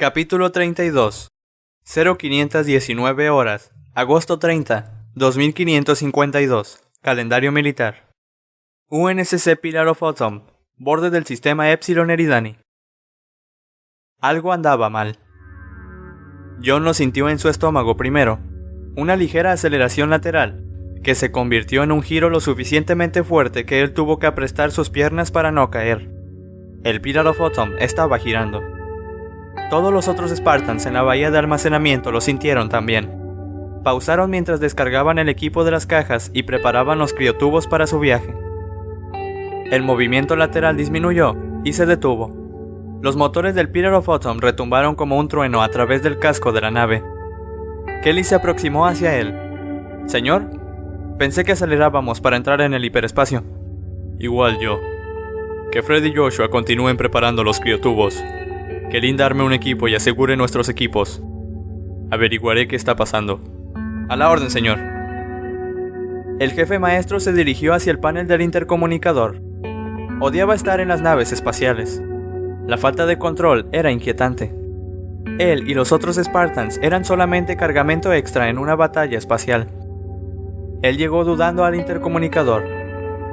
Capítulo 32 0519 horas. Agosto 30 2552 Calendario militar. UNSC Pilar of Autumn. Borde del sistema Epsilon Eridani. Algo andaba mal. John lo sintió en su estómago primero, una ligera aceleración lateral, que se convirtió en un giro lo suficientemente fuerte que él tuvo que aprestar sus piernas para no caer. El Pilar of Autumn estaba girando. Todos los otros Spartans en la bahía de almacenamiento lo sintieron también. Pausaron mientras descargaban el equipo de las cajas y preparaban los criotubos para su viaje. El movimiento lateral disminuyó y se detuvo. Los motores del Pillar of Autumn retumbaron como un trueno a través del casco de la nave. Kelly se aproximó hacia él. Señor, pensé que acelerábamos para entrar en el hiperespacio. Igual yo. Que Fred y Joshua continúen preparando los criotubos. Que Lynn darme un equipo y asegure nuestros equipos. Averiguaré qué está pasando. A la orden, señor. El jefe maestro se dirigió hacia el panel del intercomunicador. Odiaba estar en las naves espaciales. La falta de control era inquietante. Él y los otros Spartans eran solamente cargamento extra en una batalla espacial. Él llegó dudando al intercomunicador.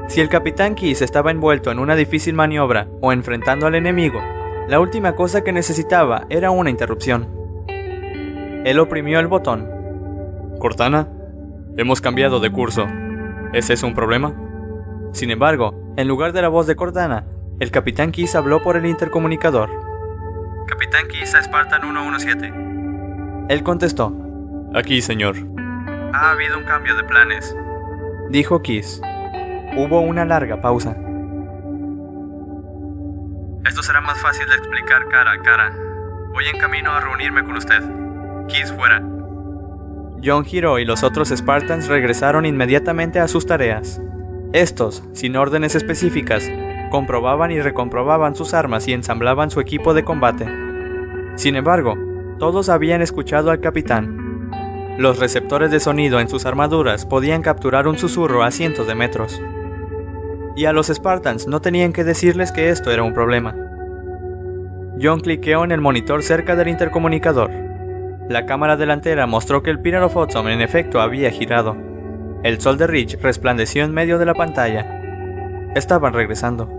Si el capitán Kiss estaba envuelto en una difícil maniobra o enfrentando al enemigo, la última cosa que necesitaba era una interrupción. Él oprimió el botón. Cortana, hemos cambiado de curso. ¿Ese es un problema? Sin embargo, en lugar de la voz de Cortana, el capitán Kiss habló por el intercomunicador. Capitán Kiss a Spartan 117. Él contestó. Aquí, señor. Ha habido un cambio de planes, dijo Kiss. Hubo una larga pausa. Esto será más fácil de explicar cara a cara. Voy en camino a reunirme con usted. Kiss fuera. John giró y los otros Spartans regresaron inmediatamente a sus tareas. Estos, sin órdenes específicas, comprobaban y recomprobaban sus armas y ensamblaban su equipo de combate. Sin embargo, todos habían escuchado al capitán. Los receptores de sonido en sus armaduras podían capturar un susurro a cientos de metros. Y a los Spartans no tenían que decirles que esto era un problema. John cliqueó en el monitor cerca del intercomunicador. La cámara delantera mostró que el Pillar of en efecto había girado. El sol de Rich resplandeció en medio de la pantalla. Estaban regresando.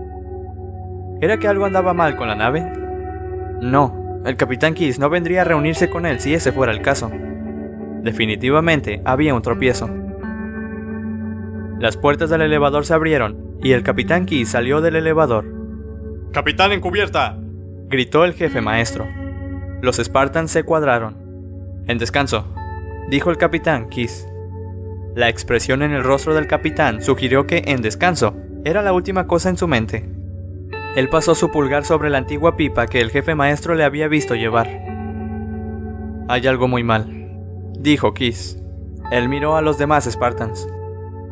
¿Era que algo andaba mal con la nave? No, el capitán Kiss no vendría a reunirse con él si ese fuera el caso. Definitivamente había un tropiezo. Las puertas del elevador se abrieron y el capitán Kiss salió del elevador. ¡Capitán en cubierta! gritó el jefe maestro. Los Spartans se cuadraron. En descanso, dijo el capitán Kiss. La expresión en el rostro del capitán sugirió que en descanso era la última cosa en su mente. Él pasó su pulgar sobre la antigua pipa que el jefe maestro le había visto llevar. Hay algo muy mal, dijo Kiss. Él miró a los demás Spartans.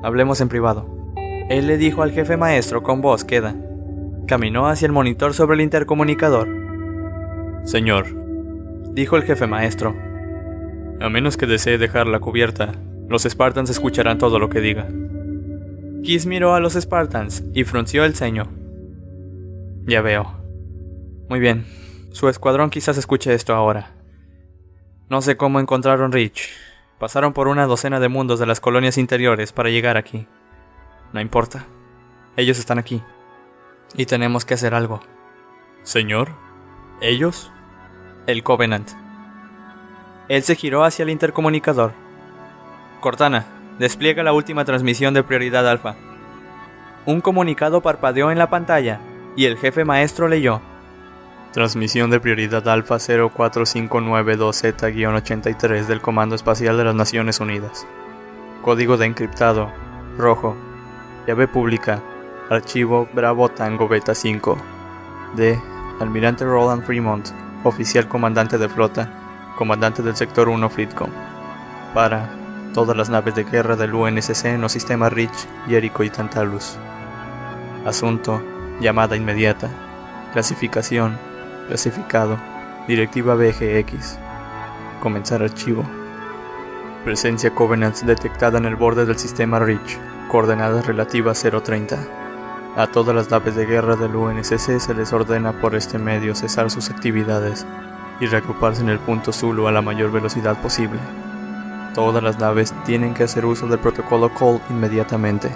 Hablemos en privado. Él le dijo al jefe maestro con voz queda. Caminó hacia el monitor sobre el intercomunicador. Señor, dijo el jefe maestro, a menos que desee dejar la cubierta, los Spartans escucharán todo lo que diga. Kiss miró a los Spartans y frunció el ceño. Ya veo. Muy bien, su escuadrón quizás escuche esto ahora. No sé cómo encontraron Rich. Pasaron por una docena de mundos de las colonias interiores para llegar aquí. No importa. Ellos están aquí. Y tenemos que hacer algo. Señor, ¿ellos? El Covenant. Él se giró hacia el intercomunicador. Cortana, despliega la última transmisión de prioridad alfa. Un comunicado parpadeó en la pantalla y el jefe maestro leyó. Transmisión de prioridad alfa 04592Z-83 del Comando Espacial de las Naciones Unidas. Código de encriptado, rojo. Llave pública, archivo Bravo Tango Beta 5. De Almirante Roland Fremont, oficial comandante de flota, comandante del sector 1 Fleetcom. Para todas las naves de guerra del UNSC en los sistemas Rich, Jericho y Tantalus. Asunto, llamada inmediata. Clasificación, clasificado, directiva BGX. Comenzar archivo. Presencia Covenants detectada en el borde del sistema Rich, coordenadas relativas 030. A todas las naves de guerra del UNSC se les ordena por este medio cesar sus actividades. y reagruparse en el punto Zulu a la mayor velocidad posible. Todas las naves tienen que hacer uso del protocolo Call inmediatamente.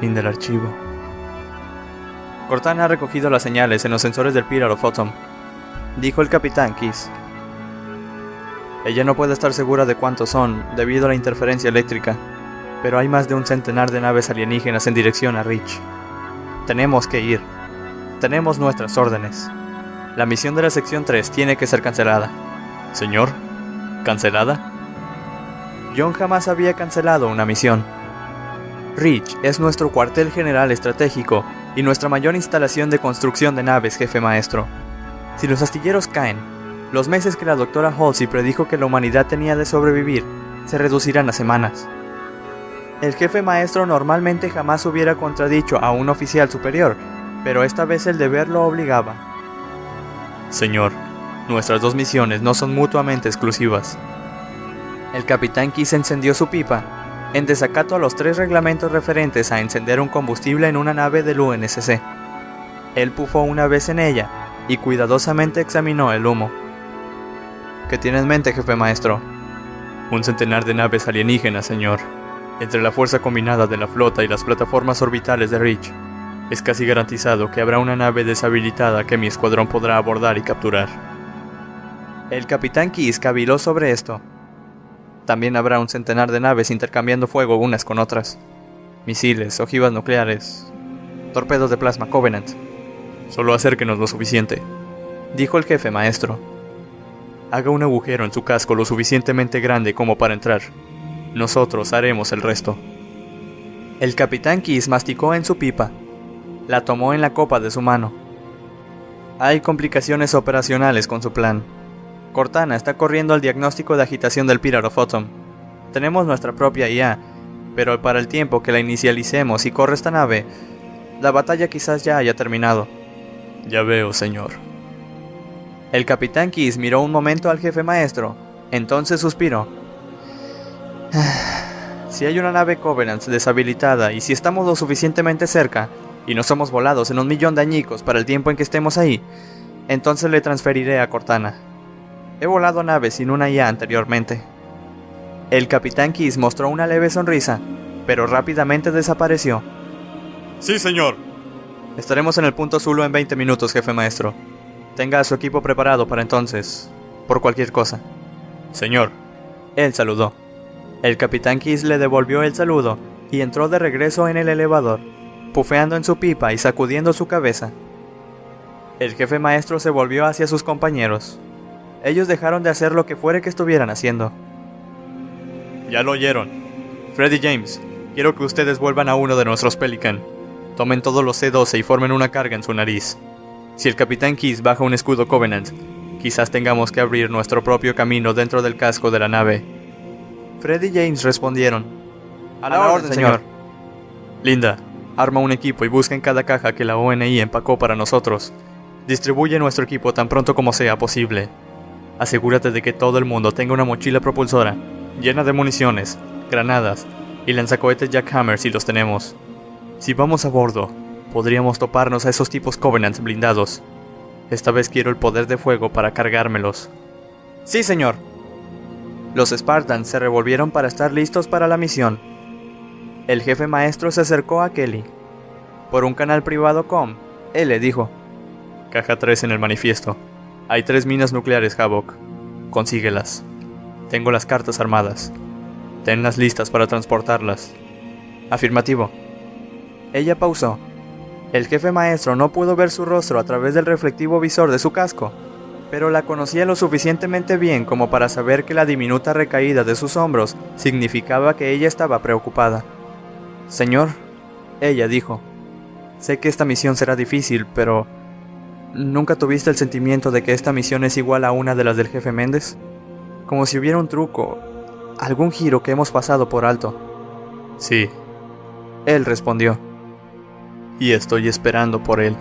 Fin del archivo. Cortana ha recogido las señales en los sensores del of Autumn, dijo el capitán Kiss. Ella no puede estar segura de cuántos son debido a la interferencia eléctrica, pero hay más de un centenar de naves alienígenas en dirección a Rich. Tenemos que ir. Tenemos nuestras órdenes. La misión de la sección 3 tiene que ser cancelada. Señor, ¿cancelada? John jamás había cancelado una misión. Rich es nuestro cuartel general estratégico y nuestra mayor instalación de construcción de naves, jefe maestro. Si los astilleros caen, los meses que la doctora Halsey predijo que la humanidad tenía de sobrevivir se reducirán a semanas. El jefe maestro normalmente jamás hubiera contradicho a un oficial superior, pero esta vez el deber lo obligaba. Señor, nuestras dos misiones no son mutuamente exclusivas. El capitán Kiss encendió su pipa en desacato a los tres reglamentos referentes a encender un combustible en una nave del UNSC. Él pufó una vez en ella y cuidadosamente examinó el humo. ¿Qué tiene en mente, jefe maestro? Un centenar de naves alienígenas, señor. Entre la fuerza combinada de la flota y las plataformas orbitales de Rich, es casi garantizado que habrá una nave deshabilitada que mi escuadrón podrá abordar y capturar. El capitán Kiss caviló sobre esto también habrá un centenar de naves intercambiando fuego unas con otras. Misiles, ojivas nucleares, torpedos de plasma Covenant. Solo acérquenos lo suficiente, dijo el jefe maestro. Haga un agujero en su casco lo suficientemente grande como para entrar. Nosotros haremos el resto. El capitán Kiss masticó en su pipa. La tomó en la copa de su mano. Hay complicaciones operacionales con su plan, Cortana está corriendo al diagnóstico de agitación del Autumn. Tenemos nuestra propia IA, pero para el tiempo que la inicialicemos y corre esta nave, la batalla quizás ya haya terminado. Ya veo, señor. El capitán Kiss miró un momento al jefe maestro, entonces suspiró. Si hay una nave Covenant deshabilitada y si estamos lo suficientemente cerca, y no somos volados en un millón de añicos para el tiempo en que estemos ahí, entonces le transferiré a Cortana. He volado naves sin una IA anteriormente. El capitán Kiss mostró una leve sonrisa, pero rápidamente desapareció. Sí, señor. Estaremos en el punto Zulu en 20 minutos, jefe maestro. Tenga a su equipo preparado para entonces, por cualquier cosa. Señor. Él saludó. El capitán Kiss le devolvió el saludo y entró de regreso en el elevador, pufeando en su pipa y sacudiendo su cabeza. El jefe maestro se volvió hacia sus compañeros. Ellos dejaron de hacer lo que fuere que estuvieran haciendo. Ya lo oyeron. Freddy James, quiero que ustedes vuelvan a uno de nuestros Pelican. Tomen todos los C-12 y formen una carga en su nariz. Si el Capitán Keys baja un escudo Covenant, quizás tengamos que abrir nuestro propio camino dentro del casco de la nave. Freddy y James respondieron. A la, orden, señor. Linda, arma un equipo y busca en cada caja que la ONI empacó para nosotros. Distribuye nuestro equipo tan pronto como sea posible. Asegúrate de que todo el mundo tenga una mochila propulsora, llena de municiones, granadas y lanzacohetes Jackhammer si los tenemos. Si vamos a bordo, podríamos toparnos a esos tipos Covenant blindados. Esta vez quiero el poder de fuego para cargármelos. Sí, señor. Los Spartans se revolvieron para estar listos para la misión. El jefe maestro se acercó a Kelly. Por un canal privado com, él le dijo: Caja 3 en el manifiesto. Hay tres minas nucleares, Havok. Consíguelas. Tengo las cartas armadas. Tenlas listas para transportarlas. Afirmativo. Ella pausó. El jefe maestro no pudo ver su rostro a través del reflectivo visor de su casco, pero la conocía lo suficientemente bien como para saber que la diminuta recaída de sus hombros significaba que ella estaba preocupada. Señor, ella dijo, sé que esta misión será difícil, pero ¿Nunca tuviste el sentimiento de que esta misión es igual a una de las del jefe Méndez? Como si hubiera un truco, algún giro que hemos pasado por alto. Sí. Él respondió. Y estoy esperando por él.